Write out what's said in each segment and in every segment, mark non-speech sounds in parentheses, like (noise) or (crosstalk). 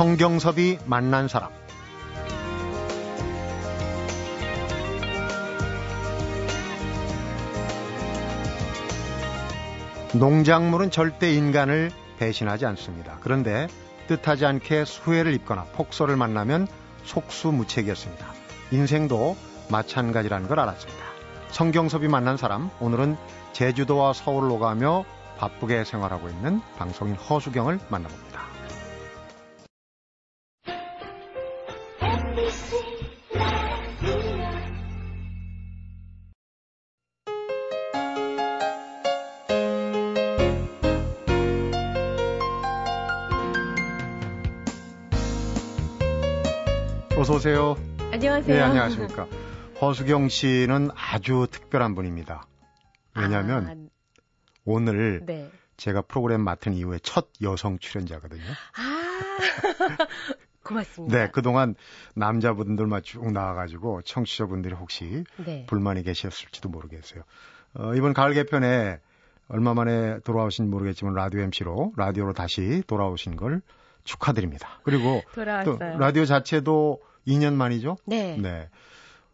성경섭이 만난 사람 농작물은 절대 인간을 배신하지 않습니다. 그런데 뜻하지 않게 수해를 입거나 폭소를 만나면 속수무책이었습니다. 인생도 마찬가지라는 걸 알았습니다. 성경섭이 만난 사람, 오늘은 제주도와 서울로 가며 바쁘게 생활하고 있는 방송인 허수경을 만나봅니다. 어서 오세요. 안녕하세요. 네, 안녕하십니까. 허수경 씨는 아주 특별한 분입니다. 왜냐하면 아, 오늘 네. 제가 프로그램 맡은 이후에 첫 여성 출연자거든요. 아, (laughs) 고맙습니다. 네, 그동안 남자분들만 쭉 나와가지고 청취자분들이 혹시 네. 불만이 계셨을지도 모르겠어요. 어, 이번 가을 개편에 얼마 만에 돌아오신 모르겠지만 라디오 MC로 라디오로 다시 돌아오신 걸 축하드립니다. 그리고 또 돌아왔어요. 라디오 자체도 2년 만이죠? 네. 네.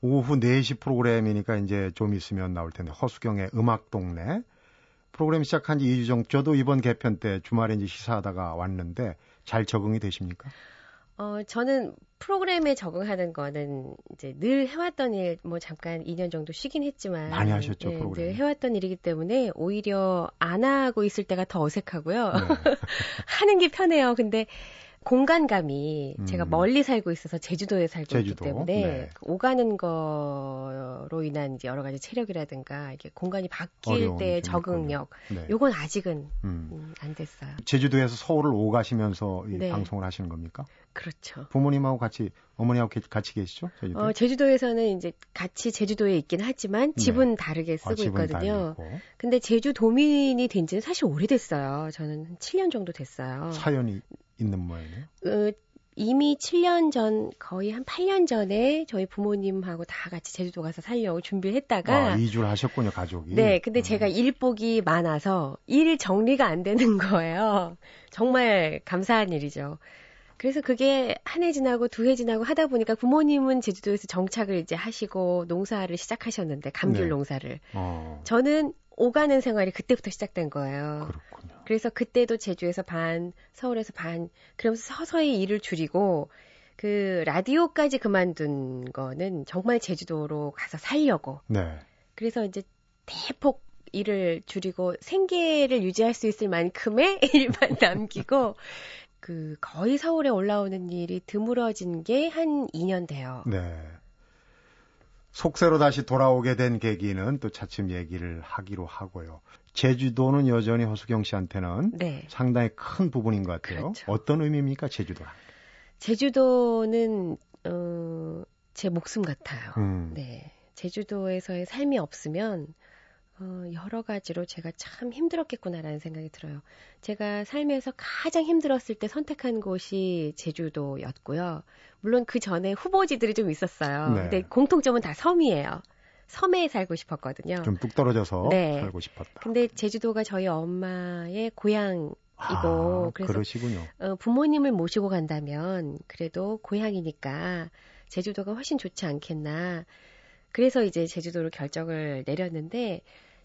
오후 4시 프로그램이니까 이제 좀 있으면 나올 텐데 허수경의 음악 동네 프로그램 시작한 지 2주 정도 저도 이번 개편 때 주말에 이제 시사하다가 왔는데 잘 적응이 되십니까? 어, 저는 프로그램에 적응하는 거는 이제 늘 해왔던 일, 뭐 잠깐 2년 정도 쉬긴 했지만. 많이 하셨죠, 네, 프로그램. 늘 해왔던 일이기 때문에 오히려 안 하고 있을 때가 더 어색하고요. 네. (laughs) 하는 게 편해요. 근데 공간감이 음. 제가 멀리 살고 있어서 제주도에 살고 제주도, 있기 때문에 네. 그 오가는 거로 인한 이제 여러 가지 체력이라든가 이게 공간이 바뀔 때좀 적응력 네. 요건 아직은 음. 음, 안 됐어요. 제주도에서 서울을 오가시면서 이 네. 방송을 하시는 겁니까? 그렇죠. 부모님하고 같이 어머니하고 게- 같이 계시죠? 제주도. 어, 제주도에서는 이제 같이 제주도에 있긴 하지만 네. 집은 다르게 쓰고 아, 집은 있거든요. 근데 제주 도민이 된 지는 사실 오래됐어요. 저는 한 7년 정도 됐어요. 사연이 있는 모양이네요. 어, 이미 7년 전, 거의 한 8년 전에 저희 부모님하고 다 같이 제주도 가서 살려고 준비를 했다가 아, 이주를 하셨군요, 가족이. 네, 근데 음. 제가 일복이 많아서 일 정리가 안 되는 (laughs) 거예요. 정말 감사한 일이죠. 그래서 그게 한 해 지나고 두 해 지나고 하다 보니까 부모님은 제주도에서 정착을 이제 하시고 농사를 시작하셨는데 감귤 네. 농사를 어, 저는 오가는 생활이 그때부터 시작된 거예요. 그렇군요. 그래서 그때도 제주에서 반, 서울에서 반, 그러면서 서서히 일을 줄이고, 그, 라디오까지 그만둔 거는 정말 제주도로 가서 살려고. 네. 그래서 이제 대폭 일을 줄이고 생계를 유지할 수 있을 만큼의 (laughs) 일만 남기고, 그, 거의 서울에 올라오는 일이 드물어진 게 한 2년 돼요. 네. 속세로 다시 돌아오게 된 계기는 또 차츰 얘기를 하기로 하고요. 제주도는 여전히 허수경 씨한테는 네. 상당히 큰 부분인 것 같아요. 그렇죠. 어떤 의미입니까, 제주도? 제주도는, 어, 제 목숨 같아요. 음, 네. 제주도에서의 삶이 없으면 어, 여러 가지로 제가 참 힘들었겠구나라는 생각이 들어요. 제가 삶에서 가장 힘들었을 때 선택한 곳이 제주도였고요. 물론 그 전에 후보지들이 좀 있었어요. 네. 근데 공통점은 다 섬이에요. 섬에 살고 싶었거든요. 좀 뚝 떨어져서 네. 살고 싶었다. 근데 제주도가 저희 엄마의 고향 아, 그래서- 그러시군요. 어, 부모님을 모시고 간다면 그래도 고향이니까 제주도가 훨씬 좋지 않겠나. 그래서 이제 제주도로 결정을 내렸는데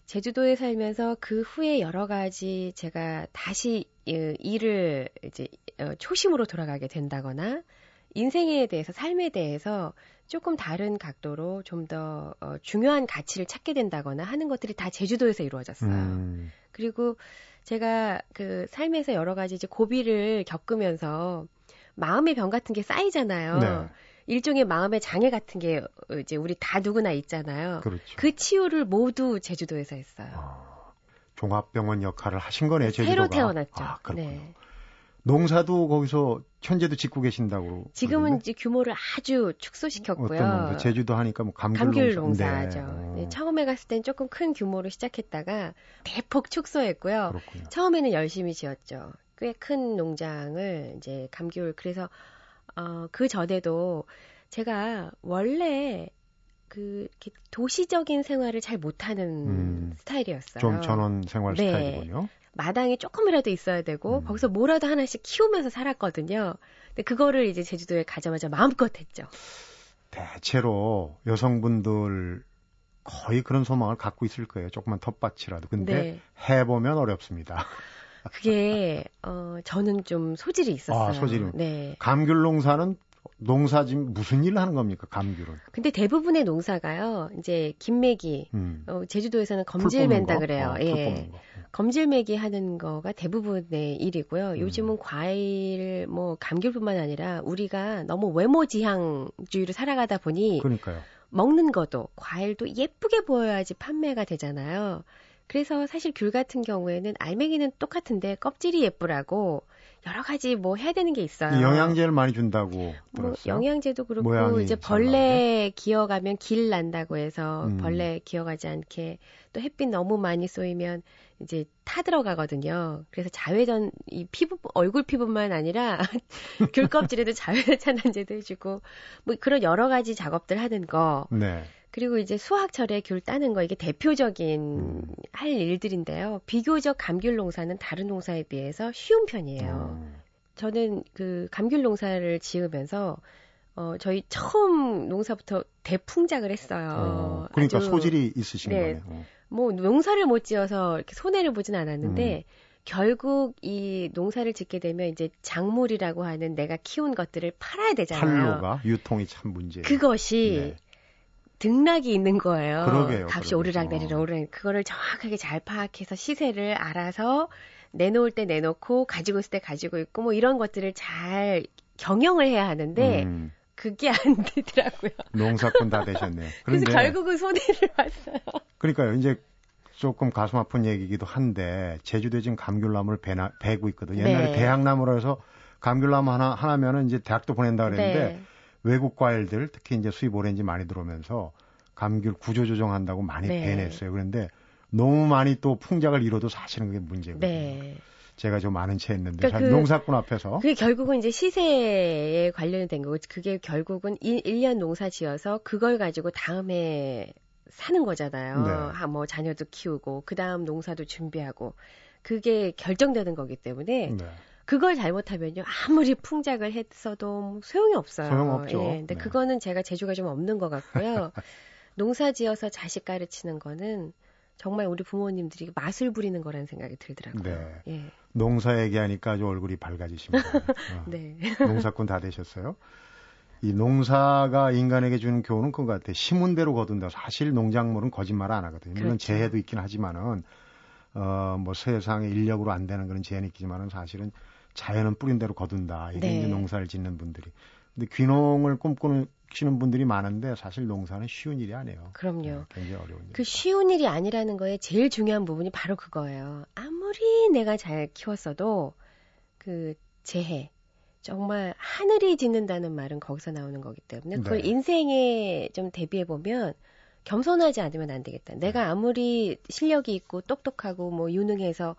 제주도에 살면서 그 후에 여러 가지 제가 다시 어, 일을 이제 어, 초심으로 돌아가게 된다거나 인생에 대해서 삶에 대해서 조금 다른 각도로 좀 더 어, 중요한 가치를 찾게 된다거나 하는 것들이 다 제주도에서 이루어졌어요. 음, 그리고 제가 그 삶에서 여러 가지 이제 고비를 겪으면서 마음의 병 같은 게 쌓이잖아요. 네, 일종의 마음의 장애 같은 게 어, 이제 우리 다 누구나 있잖아요. 그렇죠. 그 치유를 모두 제주도에서 했어요. 아, 종합병원 역할을 하신 거네요, 제주도가. 새로 태어났죠. 아, 그렇군요. 네. 농사도 거기서 현재도 짓고 계신다고. 지금은 그러던데? 이제 규모를 아주 축소시켰고요. 어떤? 제주도 하니까 뭐 감귤, 농사. 농사죠. 네. 네, 어, 처음에 갔을 땐 조금 큰 규모로 시작했다가 대폭 축소했고요. 그렇군요. 처음에는 열심히 지었죠. 꽤 큰 농장을 이제 감귤 그래서 어, 그 전에도 제가 원래 그 도시적인 생활을 잘 못하는 음. 스타일이었어요. 좀 전원 생활 네. 스타일이군요. 마당이 조금이라도 있어야 되고 음. 거기서 뭐라도 하나씩 키우면서 살았거든요. 근데 그거를 이제 제주도에 가자마자 마음껏 했죠. 대체로 여성분들 거의 그런 소망을 갖고 있을 거예요. 조그만 텃밭이라도. 근데 네. 해보면 어렵습니다. (laughs) 그게 어 저는 좀 소질이 있었어요. 아, 소질이. 네. 감귤 농사는 농사 지금 무슨 일을 하는 겁니까? 감귤은. 근데 대부분의 농사가요. 이제 김매기 음. 어, 제주도에서는 풀 검질 뽑는 맨다 거? 그래요. 어, 풀 예. 검질매기 하는 거가 대부분의 일이고요. 음. 요즘은 과일, 뭐 감귤뿐만 아니라 우리가 너무 외모 지향주의로 살아가다 보니 그러니까요. 먹는 것도 과일도 예쁘게 보여야지 판매가 되잖아요. 그래서 사실 귤 같은 경우에는 알맹이는 똑같은데 껍질이 예쁘라고 여러 가지 뭐 해야 되는 게 있어요. 이 영양제를 많이 준다고 뭐. 영양제도 그렇고 이제 잘 벌레 기어가면 길 난다고 해서 음. 벌레 기어가지 않게 또 햇빛 너무 많이 쏘이면 이제 타 들어가거든요. 그래서 자외선 이 피부 얼굴 피부만 아니라 귤 껍질에도 자외선 차단제도 해주고 뭐 그런 여러 가지 작업들 하는 거 네. 그리고 이제 수확철에 귤 따는 거 이게 대표적인 음. 할 일들인데요. 비교적 감귤 농사는 다른 농사에 비해서 쉬운 편이에요. 음. 저는 그 감귤 농사를 지으면서 어 저희 처음 농사부터 대풍작을 했어요. 어, 그러니까 아주 소질이 있으신 네. 거네요. 어. 뭐 농사를 못 지어서 이렇게 손해를 보진 않았는데 음. 결국 이 농사를 짓게 되면 이제 작물이라고 하는 내가 키운 것들을 팔아야 되잖아요. 판로가 유통이 참 문제예요. 그것이 네. 등락이 있는 거예요. 그러게요, 값이 그러게요. 오르락 내리락 어. 오르락 그거를 정확하게 잘 파악해서 시세를 알아서 내놓을 때 내놓고 가지고 있을 때 가지고 있고 뭐 이런 것들을 잘 경영을 해야 하는데 음, 그게 안 되더라고요. (laughs) 농사꾼 다 되셨네요. 그래서 결국은 손해를 봤어요. 그러니까요. 이제 조금 가슴 아픈 얘기이기도 한데 제주도에 지금 감귤나무를 베나, 베고 있거든요. 옛날에 네. 대학나무라 해서 감귤나무 하나 하나면은 이제 대학도 보낸다 그랬는데 네. 외국 과일들 특히 이제 수입 오렌지 많이 들어오면서 감귤 구조 조정한다고 많이 네. 베냈어요. 그런데 너무 많이 또 풍작을 이뤄도 사실은 그게 문제거든요. 네. 제가 좀 아는 채 했는데 그러니까 잘 그- 농사꾼 앞에서 그게 결국은 이제 시세에 관련된 거고 그게 결국은 1, 1년 농사 지어서 그걸 가지고 다음에 사는 거잖아요. 네. 아, 뭐 자녀도 키우고 그 다음 농사도 준비하고 그게 결정되는 거기 때문에 네. 그걸 잘못하면요 아무리 풍작을 했어도 뭐 소용이 없어요. 소용없죠. 예, 근데 네. 그거는 제가 재주가 좀 없는 것 같고요. (laughs) 농사 지어서 자식 가르치는 거는 정말 우리 부모님들이 맛을 부리는 거라는 생각이 들더라고요. 네. 예. 농사 얘기하니까 아주 얼굴이 밝아지십니다. 어. (laughs) 네. 농사꾼 다 되셨어요? 이 농사가 인간에게 주는 교훈은 그거 같아요. 심은 대로 거둔다. 사실 농작물은 거짓말 안 하거든요. 물론 그렇죠. 재해도 있긴 하지만은 어 뭐 세상에 인력으로 안 되는 그런 재해는 있지만은 사실은 자연은 뿌린 대로 거둔다. 이게 네. 이제 농사를 짓는 분들이. 근데 귀농을 꿈꾸시는 분들이 많은데 사실 농사는 쉬운 일이 아니에요. 그럼요. 네, 굉장히 어려운 일. 그 쉬운 일이 아니라는 거에 제일 중요한 부분이 바로 그거예요. 아무리 내가 잘 키웠어도 그 재해 정말 하늘이 짓는다는 말은 거기서 나오는 거기 때문에 그걸 네. 인생에 좀 대비해 보면 겸손하지 않으면 안 되겠다. 내가 아무리 실력이 있고 똑똑하고 뭐 유능해서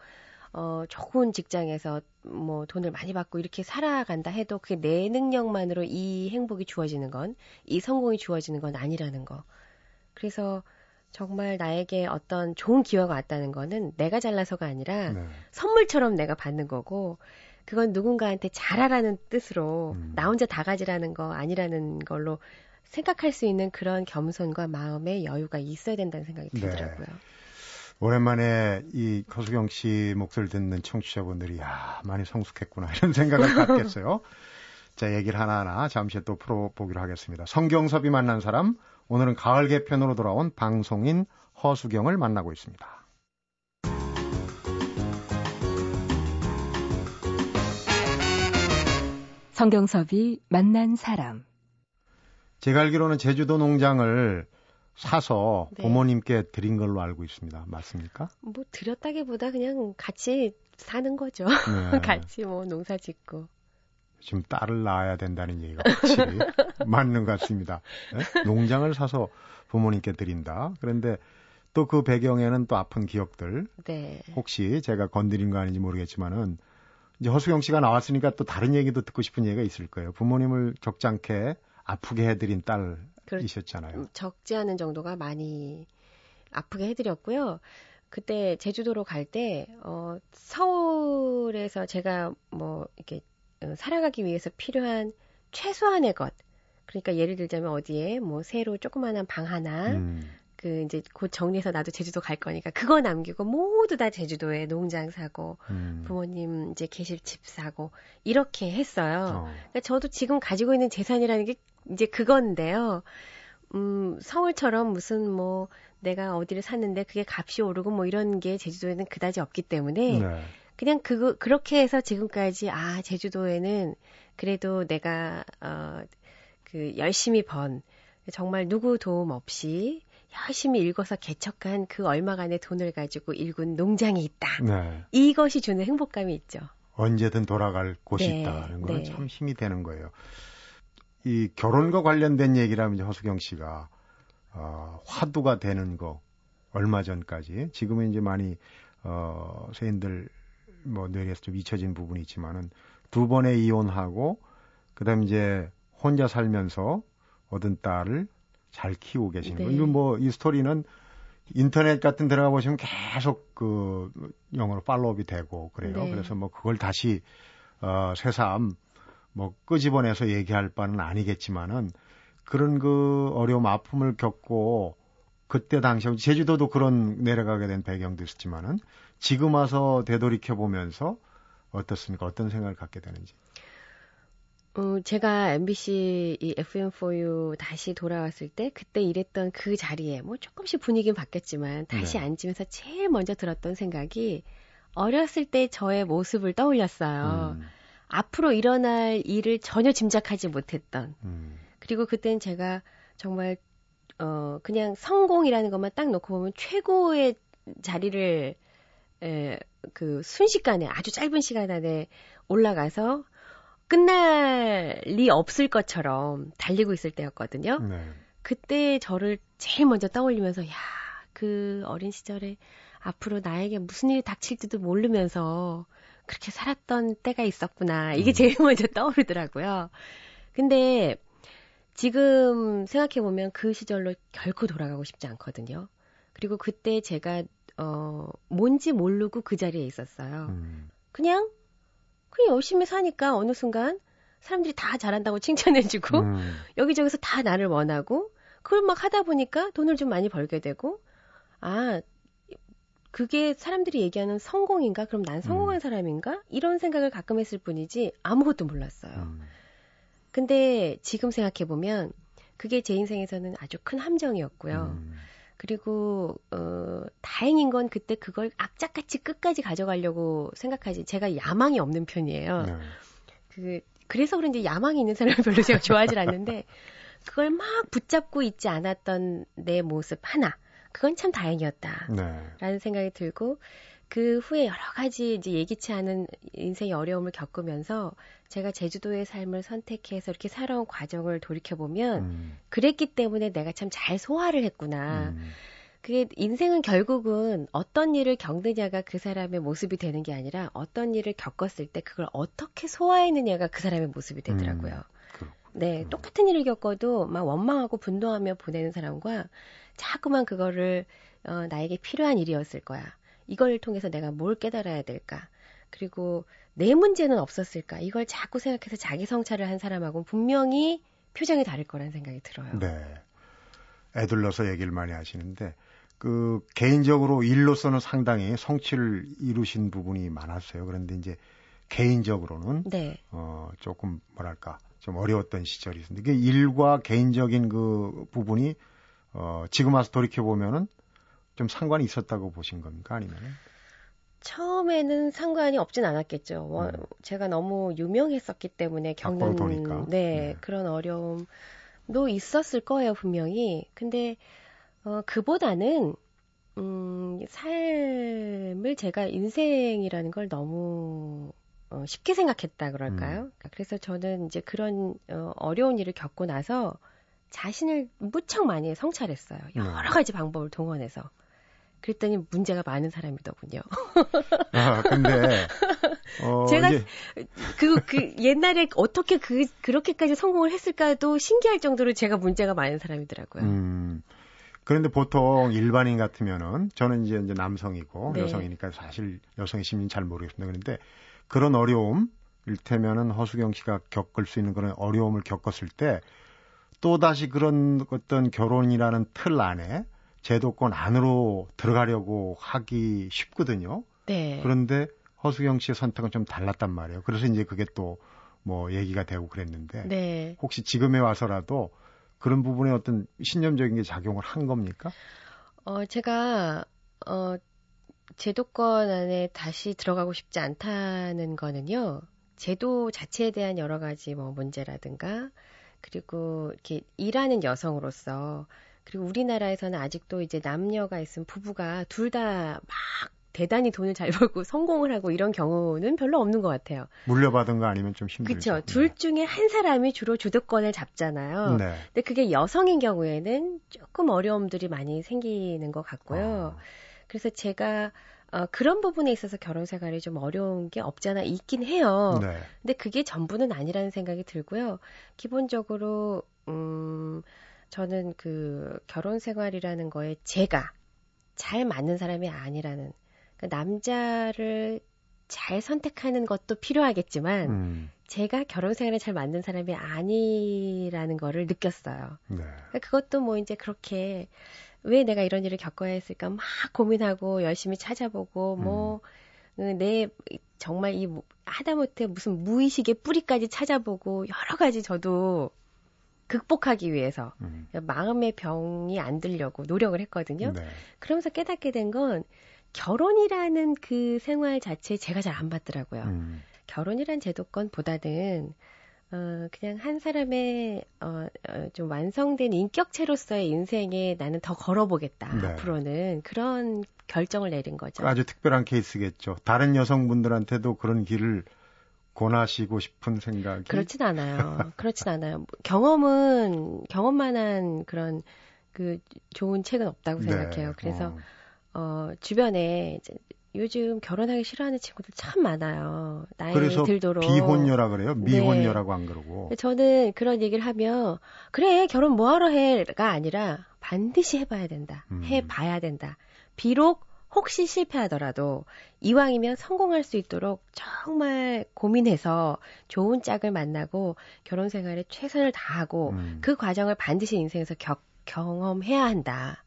어 좋은 직장에서 뭐 돈을 많이 받고 이렇게 살아간다 해도 그게 내 능력만으로 이 행복이 주어지는 건 이 성공이 주어지는 건 아니라는 거. 그래서 정말 나에게 어떤 좋은 기회가 왔다는 거는 내가 잘나서가 아니라 네. 선물처럼 내가 받는 거고 그건 누군가한테 잘하라는 뜻으로 음. 나 혼자 다 가지라는 거 아니라는 걸로 생각할 수 있는 그런 겸손과 마음의 여유가 있어야 된다는 생각이 네. 들더라고요. 오랜만에 이 거수경 씨 목소리를 듣는 청취자분들이 야 많이 성숙했구나 이런 (laughs) 생각을 갖겠어요. 자 얘기를 하나하나 잠시 또 풀어보기로 하겠습니다. 성경섭이 만난 사람 오늘은 가을 개편으로 돌아온 방송인 허수경을 만나고 있습니다. 성경섭이 만난 사람. 제가 알기로는 제주도 농장을 사서 네. 부모님께 드린 걸로 알고 있습니다. 맞습니까? 뭐 드렸다기보다 그냥 같이 사는 거죠. 네. (laughs) 같이 뭐 농사 짓고. 지금 딸을 낳아야 된다는 얘기가 확실히 (laughs) 맞는 것 같습니다. 예? 농장을 사서 부모님께 드린다. 그런데 또 그 배경에는 또 아픈 기억들 네. 혹시 제가 건드린 거 아닌지 모르겠지만은 이제 허수경 씨가 나왔으니까 또 다른 얘기도 듣고 싶은 얘기가 있을 거예요. 부모님을 적지 않게 아프게 해드린 딸 이셨잖아요. 음, 적지 않은 정도가 많이 아프게 해드렸고요. 그때 제주도로 갈 때, 어, 서울에서 제가 뭐, 이렇게 어, 살아가기 위해서 필요한 최소한의 것. 그러니까 예를 들자면 어디에 뭐 새로 조그마한 방 하나, 음. 그 이제 곧 정리해서 나도 제주도 갈 거니까 그거 남기고 모두 다 제주도에 농장 사고 음. 부모님 이제 계실 집 사고 이렇게 했어요. 어. 그러니까 저도 지금 가지고 있는 재산이라는 게 이제 그건데요. 음, 서울처럼 무슨 뭐 내가 어디를 샀는데 그게 값이 오르고 뭐 이런 게 제주도에는 그다지 없기 때문에 네. 그냥 그거 그렇게 해서 지금까지 아 제주도에는 그래도 내가 어그 열심히 번 정말 누구 도움 없이 열심히 읽어서 개척한 그 얼마간의 돈을 가지고 일군 농장이 있다. 네. 이것이 주는 행복감이 있죠. 언제든 돌아갈 곳이 네, 있다는 건 네. 참 힘이 되는 거예요. 이 결혼과 관련된 얘기라면 이제 허수경 씨가 어, 화두가 되는 거 얼마 전까지 지금은 이제 많이 어, 세인들 뭐 뇌리에서 좀 잊혀진 부분이 있지만은 두 번에 이혼하고 그다음 이제 혼자 살면서 얻은 딸을 잘 키우고 계시는 네. 거. 이거 뭐이 스토리는 인터넷 같은 데 들어가 보시면 계속 그 영어로 팔로업이 되고 그래요. 네. 그래서 뭐 그걸 다시 어 새삼 뭐 끄집어내서 얘기할 바는 아니겠지만은 그런 그 어려움 아픔을 겪고 그때 당시에 제주도도 그런 내려가게 된 배경도 있었지만은 지금 와서 되돌이켜 보면서 어떻습니까? 어떤 생각을 갖게 되는지. 어, 제가 MBC 이 FM4U 다시 돌아왔을 때 그때 일했던 그 자리에 뭐 조금씩 분위기는 바뀌었지만 다시 네. 앉으면서 제일 먼저 들었던 생각이 어렸을 때 저의 모습을 떠올렸어요. 음, 앞으로 일어날 일을 전혀 짐작하지 못했던 음, 그리고 그땐 제가 정말 어 그냥 성공이라는 것만 딱 놓고 보면 최고의 자리를 에, 그 순식간에 아주 짧은 시간 안에 올라가서 끝날 리 없을 것처럼 달리고 있을 때였거든요. 네. 그때 저를 제일 먼저 떠올리면서 야, 그 어린 시절에 앞으로 나에게 무슨 일이 닥칠지도 모르면서 그렇게 살았던 때가 있었구나. 이게 음. 제일 (laughs) 먼저 떠오르더라고요. 근데 지금 생각해보면 그 시절로 결코 돌아가고 싶지 않거든요. 그리고 그때 제가, 어, 뭔지 모르고 그 자리에 있었어요. 음, 그냥, 그냥 열심히 사니까 어느 순간 사람들이 다 잘한다고 칭찬해주고, 음, (laughs) 여기저기서 다 나를 원하고 그걸 막 하다 보니까 돈을 좀 많이 벌게 되고 아 그게 사람들이 얘기하는 성공인가? 그럼 난 성공한 사람인가? 이런 생각을 가끔 했을 뿐이지 아무것도 몰랐어요. 음, 근데 지금 생각해 보면 그게 제 인생에서는 아주 큰 함정이었고요. 음, 그리고 어 다행인 건 그때 그걸 악착같이 끝까지 가져가려고 생각하지 제가 야망이 없는 편이에요. 네. 그 그래서 그런지 야망이 있는 사람을 별로 제가 좋아하지 않는데 그걸 막 붙잡고 있지 않았던 내 모습 하나 그건 참 다행이었다 라는 네. 생각이 들고 그 후에 여러 가지 이제 예기치 않은 인생의 어려움을 겪으면서 제가 제주도의 삶을 선택해서 이렇게 살아온 과정을 돌이켜 보면 음, 그랬기 때문에 내가 참 잘 소화를 했구나. 음, 그게 인생은 결국은 어떤 일을 겪느냐가 그 사람의 모습이 되는 게 아니라 어떤 일을 겪었을 때 그걸 어떻게 소화했느냐가 그 사람의 모습이 되더라고요. 그렇군요. 네, 똑같은 일을 겪어도 막 원망하고 분노하며 보내는 사람과 자꾸만 그거를 어, 나에게 필요한 일이었을 거야. 이걸 통해서 내가 뭘 깨달아야 될까? 그리고 내 문제는 없었을까? 이걸 자꾸 생각해서 자기 성찰을 한 사람하고는 분명히 표정이 다를 거라는 생각이 들어요. 네. 애들러서 얘기를 많이 하시는데 그 개인적으로 일로서는 상당히 성취를 이루신 부분이 많았어요. 그런데 이제 개인적으로는 네. 어 조금 뭐랄까 좀 어려웠던 시절이 있었는데 그 일과 개인적인 그 부분이 어 지금 와서 돌이켜 보면은 좀 상관이 있었다고 보신 겁니까 아니면 처음에는 상관이 없진 않았겠죠. 워- 음. 제가 너무 유명했었기 때문에 겪는. 네, 네. 그런 어려움도 있었을 거예요 분명히. 근데 어, 그보다는 음, 삶을 제가 인생이라는 걸 너무 어, 쉽게 생각했다 그럴까요? 음. 그래서 저는 이제 그런 어, 어려운 일을 겪고 나서 자신을 무척 많이 성찰했어요. 여러 네. 가지 방법을 동원해서. 그랬더니 문제가 많은 사람이더군요. 아 근데 (laughs) 어 제가 이제 그, 그, 옛날에 어떻게 그, 그렇게까지 성공을 했을까도 신기할 정도로 제가 문제가 많은 사람이더라고요. 음 그런데 보통 일반인 같으면은 저는 이제, 이제 남성이고 네. 여성이니까 사실 여성의 심리는 잘 모르겠습니다. 그런데 그런 어려움 일테면은 허수경 씨가 겪을 수 있는 그런 어려움을 겪었을 때 또다시 그런 어떤 결혼이라는 틀 안에 제도권 안으로 들어가려고 하기 쉽거든요. 네. 그런데 허수경 씨의 선택은 좀 달랐단 말이에요. 그래서 이제 그게 또 뭐 얘기가 되고 그랬는데 네. 혹시 지금에 와서라도 그런 부분에 어떤 신념적인 게 작용을 한 겁니까? 어, 제가, 어, 제도권 안에 다시 들어가고 싶지 않다는 거는요, 제도 자체에 대한 여러 가지 뭐 문제라든가, 그리고 이렇게 일하는 여성으로서, 그리고 우리나라에서는 아직도 이제 남녀가 있으면 부부가 둘 다 막 대단히 돈을 잘 (laughs) 벌고 성공을 하고 이런 경우는 별로 없는 것 같아요. 물려받은 거 아니면 좀 힘들죠. 그렇죠. 둘 중에 한 사람이 주로 주도권을 잡잖아요. 네. 근데 그게 여성인 경우에는 조금 어려움들이 많이 생기는 것 같고요. 아, 그래서 제가 어, 그런 부분에 있어서 결혼 생활이 좀 어려운 게 없잖아 있긴 해요. 네. 근데 그게 전부는 아니라는 생각이 들고요. 기본적으로 음 저는 그 결혼 생활이라는 거에 제가 잘 맞는 사람이 아니라는 그 남자를 잘 선택하는 것도 필요하겠지만 음, 제가 결혼 생활에 잘 맞는 사람이 아니라는 거를 느꼈어요. 네. 그러니까 그것도 뭐 이제 그렇게 왜 내가 이런 일을 겪어야 했을까 막 고민하고 열심히 찾아보고 뭐내 정말 이 하다못해 무슨 무의식의 뿌리까지 찾아보고 여러 가지 저도 극복하기 위해서 음, 마음의 병이 안 들려고 노력을 했거든요. 네. 그러면서 깨닫게 된 건 결혼이라는 그 생활 자체에 제가 잘 안 맞더라고요. 음, 결혼이란 제도권보다는 어, 그냥 한 사람의 어, 어, 좀 완성된 인격체로서의 인생에 나는 더 걸어보겠다. 네. 앞으로는 그런 결정을 내린 거죠. 아주 특별한 케이스겠죠. 다른 여성분들한테도 그런 길을 권하시고 싶은 생각이 그렇진 않아요. 그렇진 않아요. 뭐 경험은 경험만한 그런 그 좋은 책은 없다고 네, 생각해요. 그래서 어, 어, 주변에 이제 요즘 결혼하기 싫어하는 친구들 참 많아요. 나이 그래서 들도록. 비혼녀라 그래요. 네. 미혼녀라고 안 그러고. 저는 그런 얘기를 하면 그래 결혼 뭐하러 해가 아니라 반드시 해봐야 된다. 음. 해봐야 된다. 비록 혹시 실패하더라도 이왕이면 성공할 수 있도록 정말 고민해서 좋은 짝을 만나고 결혼 생활에 최선을 다하고 음. 그 과정을 반드시 인생에서 겪, 경험해야 한다.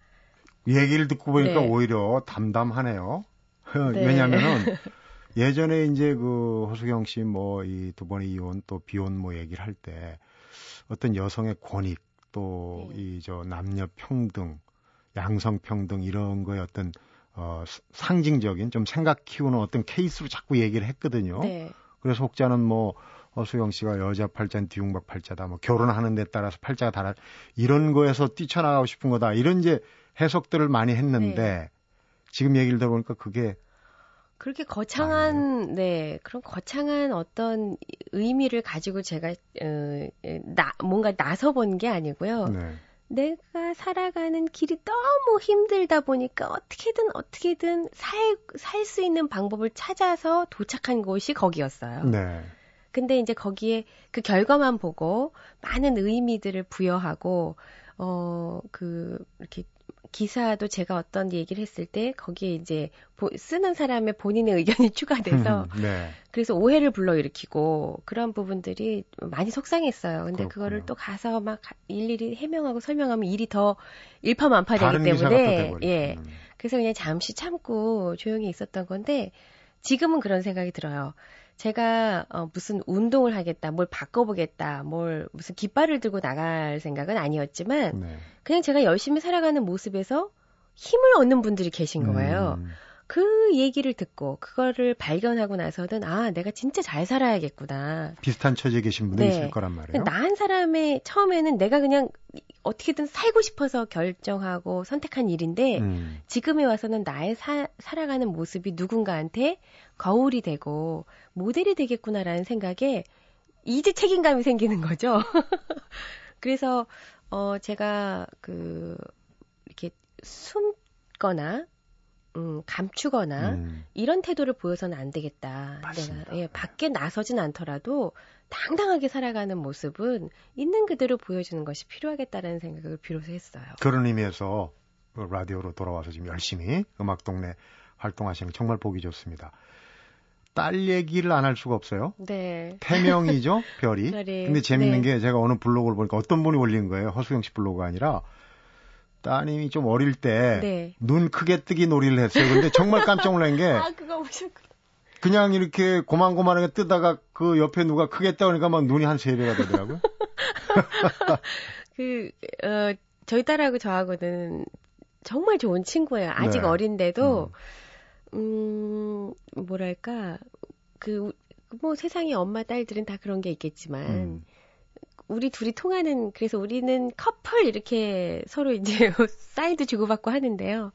얘기를 듣고 보니까 네. 오히려 담담하네요. (laughs) 네. 왜냐면은 (laughs) 예전에 이제 그 허수경 씨 뭐 이 두 번의 이혼 또 비혼 뭐 얘기를 할 때 어떤 여성의 권익 또 네. 이저 남녀 평등, 양성 평등 이런 거에 어떤 어 스- 상징적인 좀 생각 키우는 어떤 케이스로 자꾸 얘기를 했거든요. 네. 그래서 혹자는 뭐 허수영 씨가 여자 팔자는 뒤웅박 팔자다. 뭐 결혼하는 데 따라서 팔자가 달라. 이런 거에서 뛰쳐나가고 싶은 거다. 이런 이제 해석들을 많이 했는데 지금 얘기를 들어보니까 그게 그렇게 거창한 네 그런 거창한 어떤 의미를 가지고 제가 어, 나 뭔가 나서 본 게 아니고요. 네. 내가 살아가는 길이 너무 힘들다 보니까 어떻게든 어떻게든 살 살 수 있는 방법을 찾아서 도착한 곳이 거기였어요. 네. 근데 이제 거기에 그 결과만 보고 많은 의미들을 부여하고 어그 이렇게 기사도 제가 어떤 얘기를 했을 때 거기에 이제 보- 쓰는 사람의 본인의 의견이 (laughs) 추가돼서 네. 그래서 오해를 불러일으키고 그런 부분들이 많이 속상했어요. 근데 그렇군요. 그거를 또 가서 막 일일이 해명하고 설명하면 일이 더 일파만파되기 또 때문에. 예. 음. 그래서 그냥 잠시 참고 조용히 있었던 건데 지금은 그런 생각이 들어요. 제가 어, 무슨 운동을 하겠다, 뭘 바꿔보겠다, 뭘 무슨 깃발을 들고 나갈 생각은 아니었지만 네. 그냥 제가 열심히 살아가는 모습에서 힘을 얻는 분들이 계신 거예요. 음. 그 얘기를 듣고 그거를 발견하고 나서는 아 내가 진짜 잘 살아야겠구나. 비슷한 처지에 계신 분들이 네. 있을 거란 말이에요. 나 한 사람의 처음에는 내가 그냥 어떻게든 살고 싶어서 결정하고 선택한 일인데 음. 지금에 와서는 나의 사- 살아가는 모습이 누군가한테 거울이 되고 모델이 되겠구나라는 생각에 이제 책임감이 생기는 거죠. (laughs) 그래서 어 제가 그 이렇게 숨거나 음 감추거나 음. 이런 태도를 보여서는 안 되겠다. 맞습니다. 내가 예, 밖에 나서진 않더라도 당당하게 살아가는 모습은 있는 그대로 보여주는 것이 필요하겠다라는 생각을 비로소 했어요. 그런 의미에서 그 라디오로 돌아와서 지금 열심히 음악 동네 활동하시는 거 정말 보기 좋습니다. 딸 얘기를 안 할 수가 없어요. 네. 태명이죠, 별이. (laughs) 별이. 근데 재밌는 네. 게 제가 어느 블로그를 보니까 어떤 분이 올린 거예요. 허수경 씨 블로그가 아니라 따님이 좀 어릴 때눈 네. 크게 뜨기 놀이를 했어요. 근데 정말 깜짝 놀란 게 (laughs) 아, 그거 보셨구나. 그냥 이렇게 고만고만하게 뜨다가 그 옆에 누가 크게 떠오니까 막 눈이 한 세 배가 되더라고요. (laughs) 그, 어, 저희 딸하고 저하고는 정말 좋은 친구예요. 아직 네. 어린데도, 음, 뭐랄까, 그, 뭐 세상에 엄마 딸들은 다 그런 게 있겠지만, 음. 우리 둘이 통하는, 그래서 우리는 커플 이렇게 (laughs) 서로 이제 사인도 주고받고 하는데요.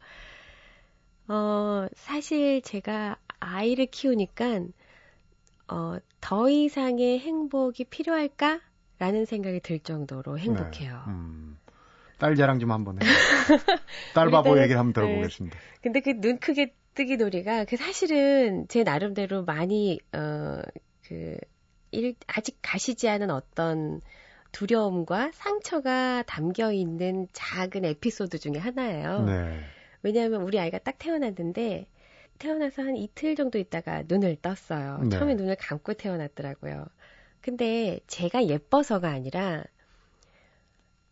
어, 사실 제가 아이를 키우니까, 어, 더 이상의 행복이 필요할까? 라는 생각이 들 정도로 행복해요. 네. 음. 딸 자랑 좀 한번 해요. (laughs) 딸 바보 딸- 얘기를 한번 네. 들어보겠습니다. 근데 그 눈 크게 뜨기 놀이가 그 사실은 제 나름대로 많이 어그 아직 가시지 않은 어떤 두려움과 상처가 담겨 있는 작은 에피소드 중에 하나예요. 네. 왜냐하면 우리 아이가 딱 태어났는데 태어나서 한 이틀 정도 있다가 눈을 떴어요. 네. 처음에 눈을 감고 태어났더라고요. 근데 제가 예뻐서가 아니라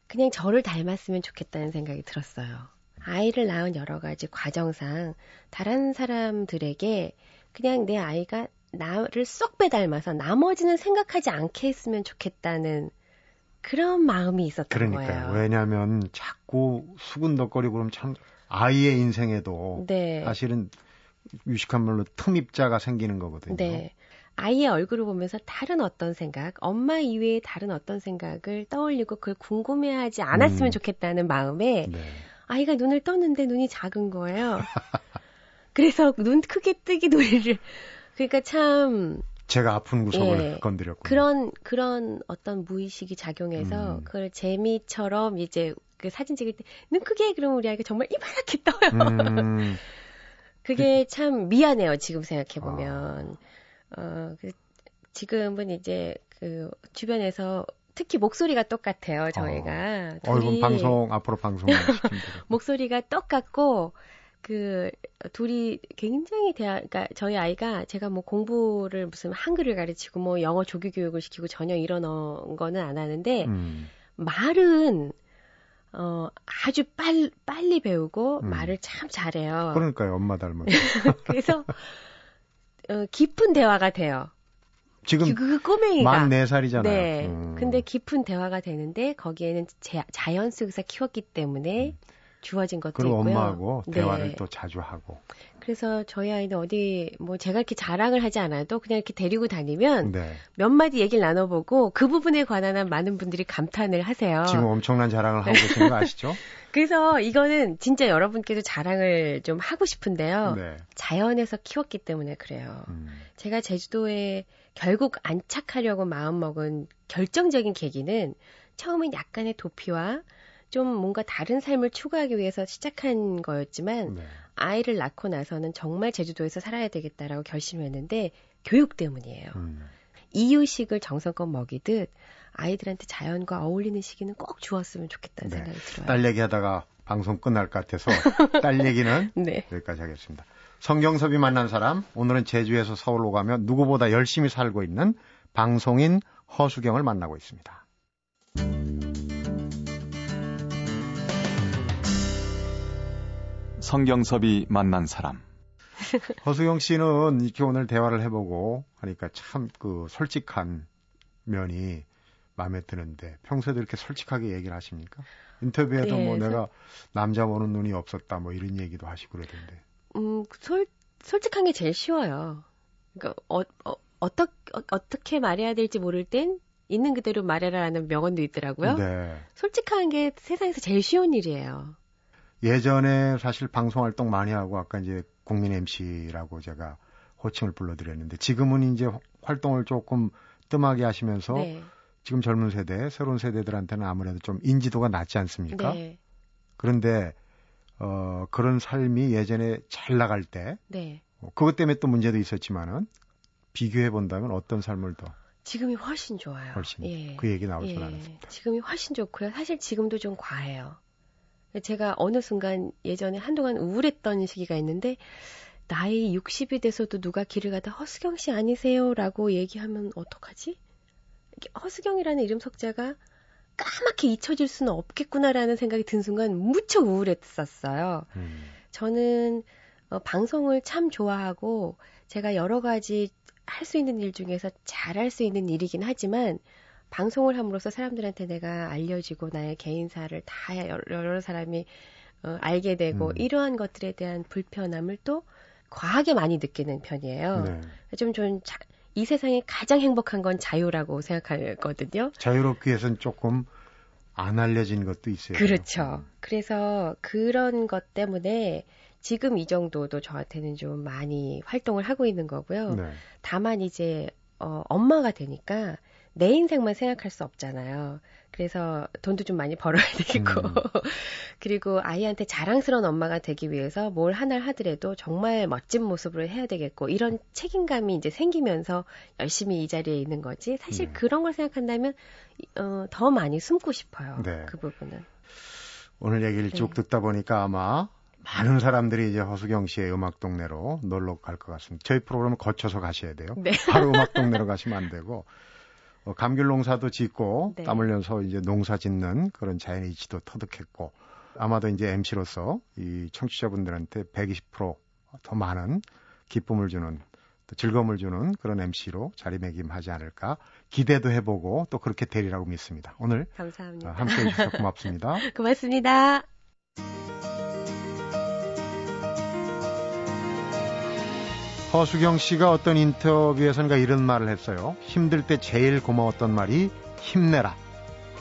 그냥 저를 닮았으면 좋겠다는 생각이 들었어요. 아이를 낳은 여러 가지 과정상 다른 사람들에게 그냥 내 아이가 나를 쏙 빼닮아서 나머지는 생각하지 않게 했으면 좋겠다는 그런 마음이 있었던 그러니까요. 거예요. 왜냐하면 자꾸 수군덕거리고 그러면 참 아이의 인생에도 네. 사실은 유식한 말로 틈입자가 생기는 거거든요. 네. 아이의 얼굴을 보면서 다른 어떤 생각, 엄마 이외에 다른 어떤 생각을 떠올리고 그걸 궁금해하지 않았으면 음. 좋겠다는 마음에 네. 아이가 눈을 떴는데 눈이 작은 거예요. (laughs) 그래서 눈 크게 뜨기 (laughs) 놀이를 그러니까 참 제가 아픈 구석을 예. 건드렸군요. 그런 그런 어떤 무의식이 작용해서 음. 그걸 재미처럼 이제 그 사진 찍을 때 눈 크게 그러면 우리 아이가 정말 이만하게 떠요. 음, (laughs) 그게 참 미안해요. 지금 생각해 보면. 어, 그 지금은 이제 그 주변에서 특히 목소리가 똑같아요. 저희가 어, 이건 방송 앞으로 방송 (laughs) 목소리가 똑같고 그 둘이 굉장히 대화 그러니까 저희 아이가 제가 뭐 공부를 무슨 한글을 가르치고 뭐 영어 조기 교육을 시키고 전혀 이런 어, 거는 안 하는데 음, 말은 어 아주 빨 빨리 배우고 음. 말을 참 잘해요. 그러니까요. 엄마 닮은. (laughs) 그래서 어, 깊은 대화가 돼요. 지금 그 꼬맹이가. 만 4살이잖아요. 네. 음. 근데 깊은 대화가 되는데 거기에는 자, 자연 속에서 키웠기 때문에 주어진 것도 그리고 있고요. 엄마하고 네. 대화를 또 자주 하고. 그래서 저희 아이는 어디 뭐 제가 이렇게 자랑을 하지 않아도 그냥 이렇게 데리고 다니면 네. 몇 마디 얘기를 나눠보고 그 부분에 관한 한 많은 분들이 감탄을 하세요. 지금 엄청난 자랑을 하고 계시는 거 아시죠? (laughs) 그래서 이거는 진짜 여러분께도 자랑을 좀 하고 싶은데요. 네. 자연에서 키웠기 때문에 그래요. 음, 제가 제주도에 결국 안착하려고 마음먹은 결정적인 계기는 처음엔 약간의 도피와 좀 뭔가 다른 삶을 추구하기 위해서 시작한 거였지만 네. 아이를 낳고 나서는 정말 제주도에서 살아야 되겠다라고 결심했는데 교육 때문이에요. 음. 이유식을 정성껏 먹이듯 아이들한테 자연과 어울리는 시기는 꼭 주었으면 좋겠다는 네. 생각이 들어요. 딸 얘기하다가 방송 끝날 것 같아서 (laughs) 딸 얘기는 (laughs) 네. 여기까지 하겠습니다. 성경섭이 만난 사람, 오늘은 제주에서 서울로 가면 누구보다 열심히 살고 있는 방송인 허수경을 만나고 있습니다. 성경섭이 만난 사람. (laughs) 허수경 씨는 이렇게 오늘 대화를 해보고 하니까 참 그 솔직한 면이 마음에 드는데 평소에도 이렇게 솔직하게 얘기를 하십니까? 인터뷰에도 네, 뭐 소- 내가 남자 보는 눈이 없었다 뭐 이런 얘기도 하시고 그러던데. 음, 솔, 솔직한 게 제일 쉬워요. 그러니까 어, 어, 어떠, 어, 어떻게 말해야 될지 모를 땐 있는 그대로 말해라라는 명언도 있더라고요. 네. 솔직한 게 세상에서 제일 쉬운 일이에요. 예전에 사실 방송 활동 많이 하고 아까 이제 국민 MC라고 제가 호칭을 불러드렸는데 지금은 이제 활동을 조금 뜸하게 하시면서 네. 지금 젊은 세대, 새로운 세대들한테는 아무래도 좀 인지도가 낮지 않습니까? 네. 그런데 어 그런 삶이 예전에 잘 나갈 때 네. 어, 그것 때문에 또 문제도 있었지만은 비교해 본다면 어떤 삶을 더 지금이 훨씬 좋아요. 훨씬 예. 그 얘기 나올 줄 예. 알았습니다. 지금이 훨씬 좋고요. 사실 지금도 좀 과해요. 제가 어느 순간 예전에 한동안 우울했던 시기가 있는데 나이 60이 돼서도 누가 길을 가다 허수경 씨 아니세요? 라고 얘기하면 어떡하지? 허수경이라는 이름 석자가 까맣게 잊혀질 수는 없겠구나라는 생각이 든 순간 무척 우울했었어요. 음. 저는 어, 방송을 참 좋아하고 제가 여러 가지 할 수 있는 일 중에서 잘할 수 있는 일이긴 하지만 방송을 함으로써 사람들한테 내가 알려지고 나의 개인사를 다 여러, 사람이 어, 알게 되고 음. 이러한 것들에 대한 불편함을 또 과하게 많이 느끼는 편이에요. 네. 좀, 좀 자, 이 세상에 가장 행복한 건 자유라고 생각하거든요. 자유롭기 위해서는 조금 안 알려진 것도 있어요. 그렇죠. 그래서 그런 것 때문에 지금 이 정도도 저한테는 좀 많이 활동을 하고 있는 거고요. 네. 다만 이제 어, 엄마가 되니까 내 인생만 생각할 수 없잖아요. 그래서 돈도 좀 많이 벌어야 되겠고, 음. (laughs) 그리고 아이한테 자랑스러운 엄마가 되기 위해서 뭘 하나를 하더라도 정말 멋진 모습으로 해야 되겠고, 이런 책임감이 이제 생기면서 열심히 이 자리에 있는 거지. 사실 네. 그런 걸 생각한다면, 어, 더 많이 숨고 싶어요. 네. 그 부분은. 오늘 얘기를 쭉 네. 듣다 보니까 아마 많은 사람들이 이제 허수경 씨의 음악 동네로 놀러 갈 것 같습니다. 저희 프로그램을 거쳐서 가셔야 돼요. 네. 바로 음악 동네로 가시면 안 되고 (laughs) 어, 감귤 농사도 짓고 네. 땀 흘려서 이제 농사 짓는 그런 자연의 이치도 터득했고 아마도 이제 MC로서 이 청취자분들한테 120%더 많은 기쁨을 주는 또 즐거움을 주는 그런 MC로 자리매김하지 않을까 기대도 해보고 또 그렇게 되리라고 믿습니다. 오늘 감사합니다. 어, 함께 해 주셔서 고맙습니다. (laughs) 고맙습니다. 허수경 씨가 어떤 인터뷰에선가 이런 말을 했어요. 힘들 때 제일 고마웠던 말이 힘내라.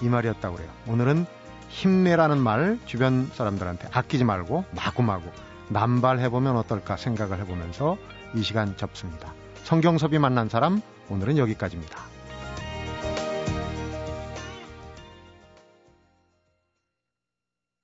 이 말이었다고 그래요. 오늘은 힘내라는 말 주변 사람들한테 아끼지 말고 마구마구 남발해보면 어떨까 생각을 해보면서 이 시간 접습니다. 성경섭이 만난 사람 오늘은 여기까지입니다.